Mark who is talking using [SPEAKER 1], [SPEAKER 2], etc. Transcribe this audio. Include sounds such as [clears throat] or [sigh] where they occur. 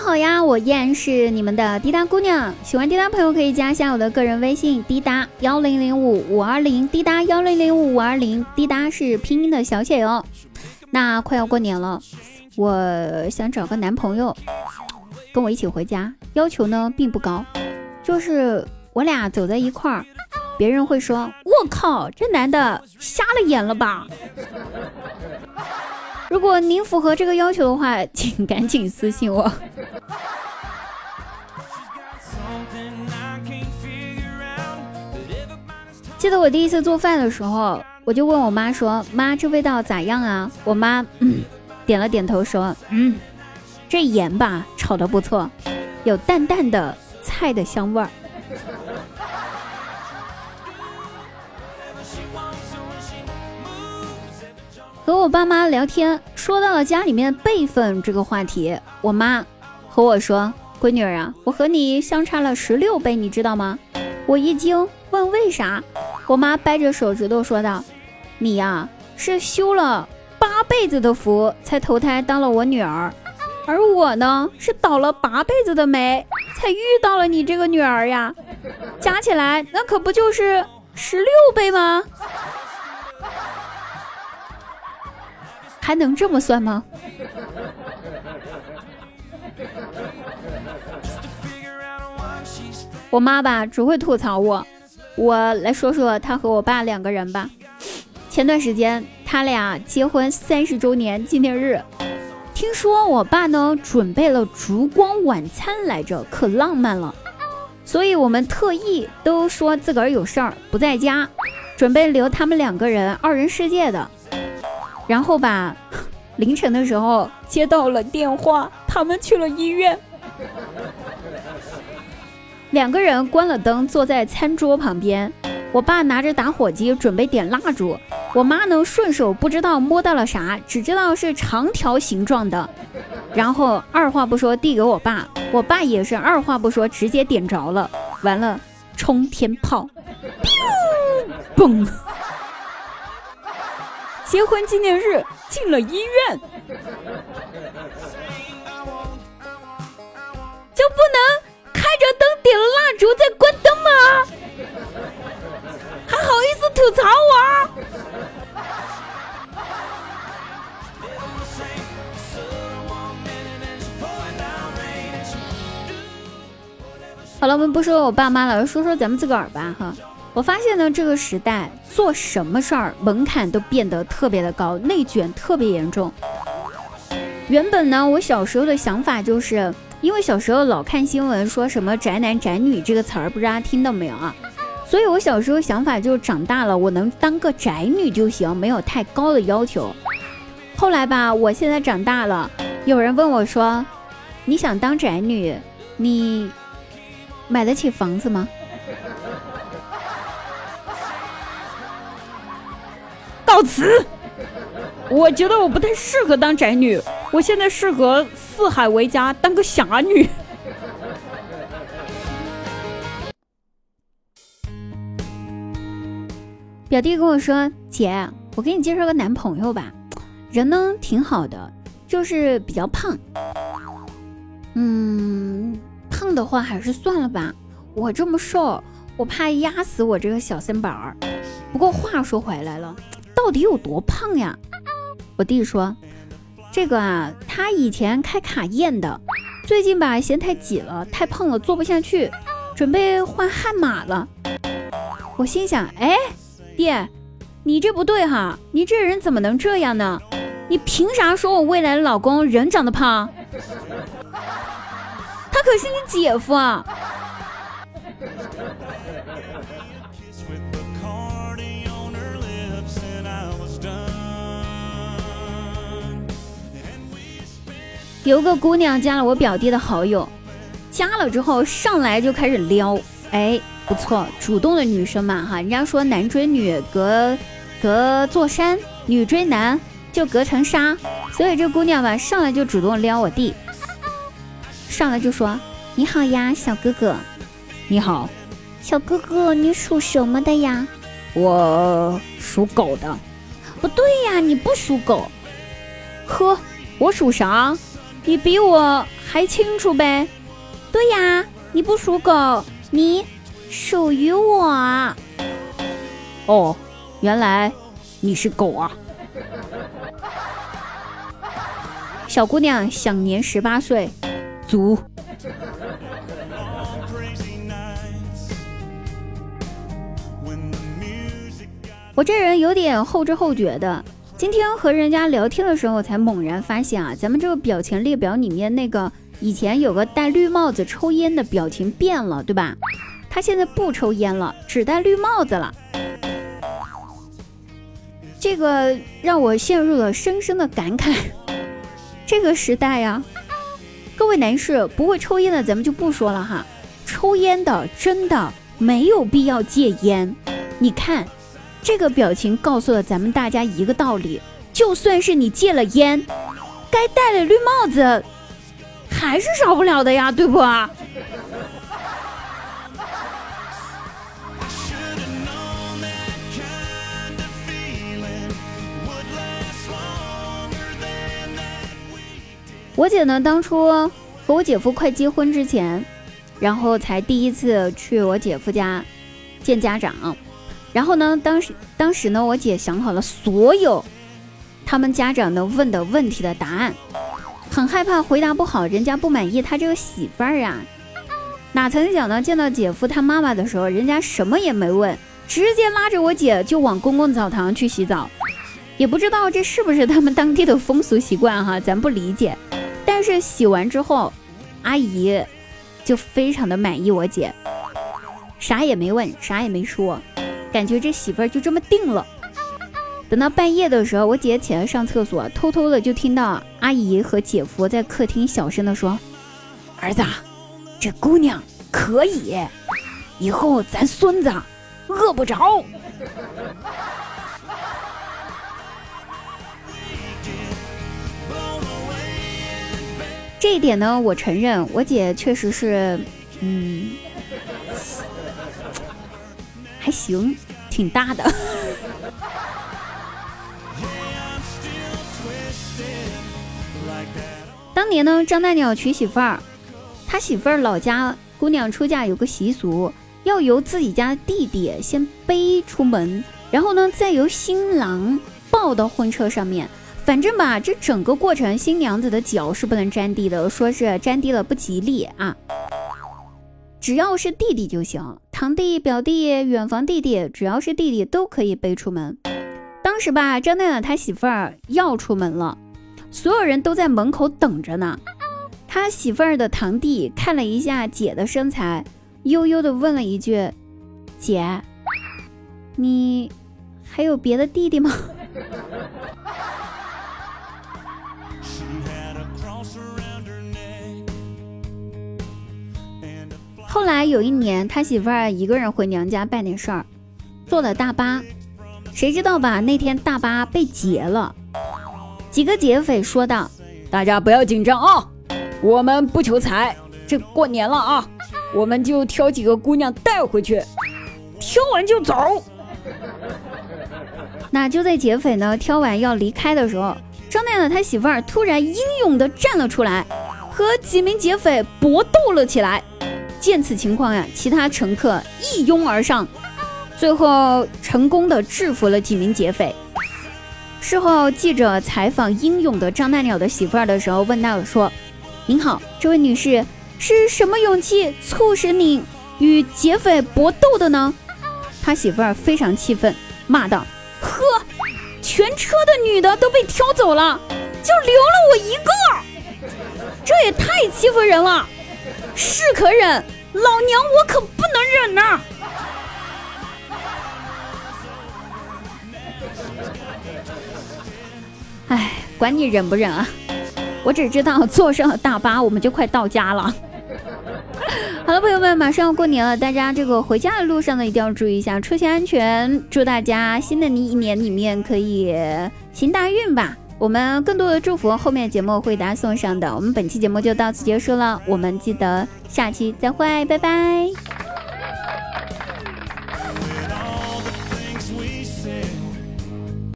[SPEAKER 1] 好呀，我依然是你们的滴答姑娘。喜欢滴答朋友可以加一下我的个人微信：滴答幺零零五五二零。滴答幺零零五五二零。滴答是拼音的小写哟。那快要过年了，我想找个男朋友跟我一起回家，要求呢并不高，就是我俩走在一块儿，别人会说：“我靠，这男的瞎了眼了吧？”如果您符合这个要求的话，[laughs] 请赶紧私信我。记得我第一次做饭的时候，我就问我妈说：“妈，这味道咋样啊？”我妈 [clears throat] 点了点头说：“嗯，这盐吧，炒的不错，有淡淡的菜的香味儿。”和我爸妈聊天，说到了家里面辈分这个话题，我妈和我说：“闺女儿啊，我和你相差了十六倍，你知道吗？”我一惊，问为啥？我妈掰着手指头说道：“你呀，是修了八辈子的福才投胎当了我女儿，而我呢，是倒了八辈子的霉才遇到了你这个女儿呀，加起来那可不就是十六倍吗？”还能这么算吗？我妈吧只会吐槽我，我来说说她和我爸两个人吧。前段时间他俩结婚三十周年纪念日，听说我爸呢准备了烛光晚餐来着，可浪漫了。所以我们特意都说自个儿有事儿不在家，准备留他们两个人二人世界的。然后吧，凌晨的时候接到了电话，他们去了医院。两个人关了灯，坐在餐桌旁边。我爸拿着打火机准备点蜡烛，我妈呢顺手不知道摸到了啥，只知道是长条形状的，然后二话不说递给我爸。我爸也是二话不说直接点着了，完了冲天炮，嘣！结婚纪念日进了医院，就不能开着灯点了蜡烛再关灯吗？还好意思吐槽我？好了，我们不说我爸妈了，说说咱们自个儿吧，哈。我发现呢，这个时代做什么事儿门槛都变得特别的高，内卷特别严重。原本呢，我小时候的想法就是，因为小时候老看新闻说什么“宅男宅女”这个词儿，不知道大家听到没有啊？所以我小时候想法就是长大了我能当个宅女就行，没有太高的要求。后来吧，我现在长大了，有人问我说：“你想当宅女，你买得起房子吗？”告辞。我觉得我不太适合当宅女，我现在适合四海为家，当个侠女。表弟跟我说：“姐，我给你介绍个男朋友吧，人呢挺好的，就是比较胖。嗯，胖的话还是算了吧，我这么瘦，我怕压死我这个小身板儿。不过话说回来了。”到底有多胖呀？我弟说，这个啊，他以前开卡宴的，最近吧嫌太挤了，太胖了坐不下去，准备换悍马了。我心想，哎，弟，你这不对哈，你这人怎么能这样呢？你凭啥说我未来的老公人长得胖？他可是你姐夫啊！有个姑娘加了我表弟的好友，加了之后上来就开始撩，哎，不错，主动的女生嘛哈，人家说男追女隔隔座山，女追男就隔层纱，所以这姑娘吧上来就主动撩我弟，上来就说你好呀，小哥哥，你好，小哥哥，你属什么的呀？我属狗的，不对呀，你不属狗，呵，我属啥？你比我还清楚呗？对呀，你不属狗，你属于我。
[SPEAKER 2] 哦，原来你是狗啊！
[SPEAKER 1] 小姑娘享年十八岁，
[SPEAKER 2] 足。
[SPEAKER 1] 我这人有点后知后觉的。今天和人家聊天的时候，才猛然发现啊，咱们这个表情列表里面那个以前有个戴绿帽子抽烟的表情变了，对吧？他现在不抽烟了，只戴绿帽子了。这个让我陷入了深深的感慨。[laughs] 这个时代呀，各位男士不会抽烟的咱们就不说了哈，抽烟的真的没有必要戒烟。你看。这个表情告诉了咱们大家一个道理：就算是你戒了烟，该戴的绿帽子还是少不了的呀，对不？我姐呢，当初和我姐夫快结婚之前，然后才第一次去我姐夫家见家长。然后呢？当时当时呢，我姐想好了所有他们家长的问的问题的答案，很害怕回答不好，人家不满意他这个媳妇儿啊。哪曾想呢？见到姐夫他妈妈的时候，人家什么也没问，直接拉着我姐就往公共澡堂去洗澡。也不知道这是不是他们当地的风俗习惯哈，咱不理解。但是洗完之后，阿姨就非常的满意我姐，啥也没问，啥也没说。感觉这媳妇儿就这么定了。等到半夜的时候，我姐起来上厕所，偷偷的就听到阿姨和姐夫在客厅小声的说：“儿子，这姑娘可以，以后咱孙子饿不着。”这一点呢，我承认，我姐确实是，嗯。还行，挺大的。[laughs] 当年呢，张大鸟娶媳妇儿，他媳妇儿老家姑娘出嫁有个习俗，要由自己家的弟弟先背出门，然后呢，再由新郎抱到婚车上面。反正吧，这整个过程，新娘子的脚是不能沾地的，说是沾地了不吉利啊。只要是弟弟就行，堂弟、表弟、远房弟弟，只要是弟弟都可以背出门。当时吧，张大鸟他媳妇儿要出门了，所有人都在门口等着呢。他媳妇儿的堂弟看了一下姐的身材，悠悠的问了一句：“姐，你还有别的弟弟吗？”后来有一年，他媳妇儿一个人回娘家办点事儿，坐了大巴，谁知道吧？那天大巴被劫了。几个劫匪说道：“
[SPEAKER 2] 大家不要紧张啊，我们不求财，这过年了啊，我们就挑几个姑娘带回去，挑完就走。”
[SPEAKER 1] 那就在劫匪呢挑完要离开的时候，张亮的他媳妇儿突然英勇地站了出来，和几名劫匪搏斗了起来。见此情况呀，其他乘客一拥而上，最后成功的制服了几名劫匪。事后，记者采访英勇的张大鸟的媳妇儿的时候，问道说：“您好，这位女士，是什么勇气促使你与劫匪搏斗的呢？”他媳妇儿非常气愤，骂道：“呵，全车的女的都被挑走了，就留了我一个，这也太欺负人了。”是可忍，老娘我可不能忍呐！哎，管你忍不忍啊！我只知道坐上了大巴，我们就快到家了。好了，朋友们，马上要过年了，大家这个回家的路上呢，一定要注意一下出行安全。祝大家新的一年里面可以行大运吧！我们更多的祝福，后面节目会给大家送上的。我们本期节目就到此结束了，我们记得下期再会，拜拜。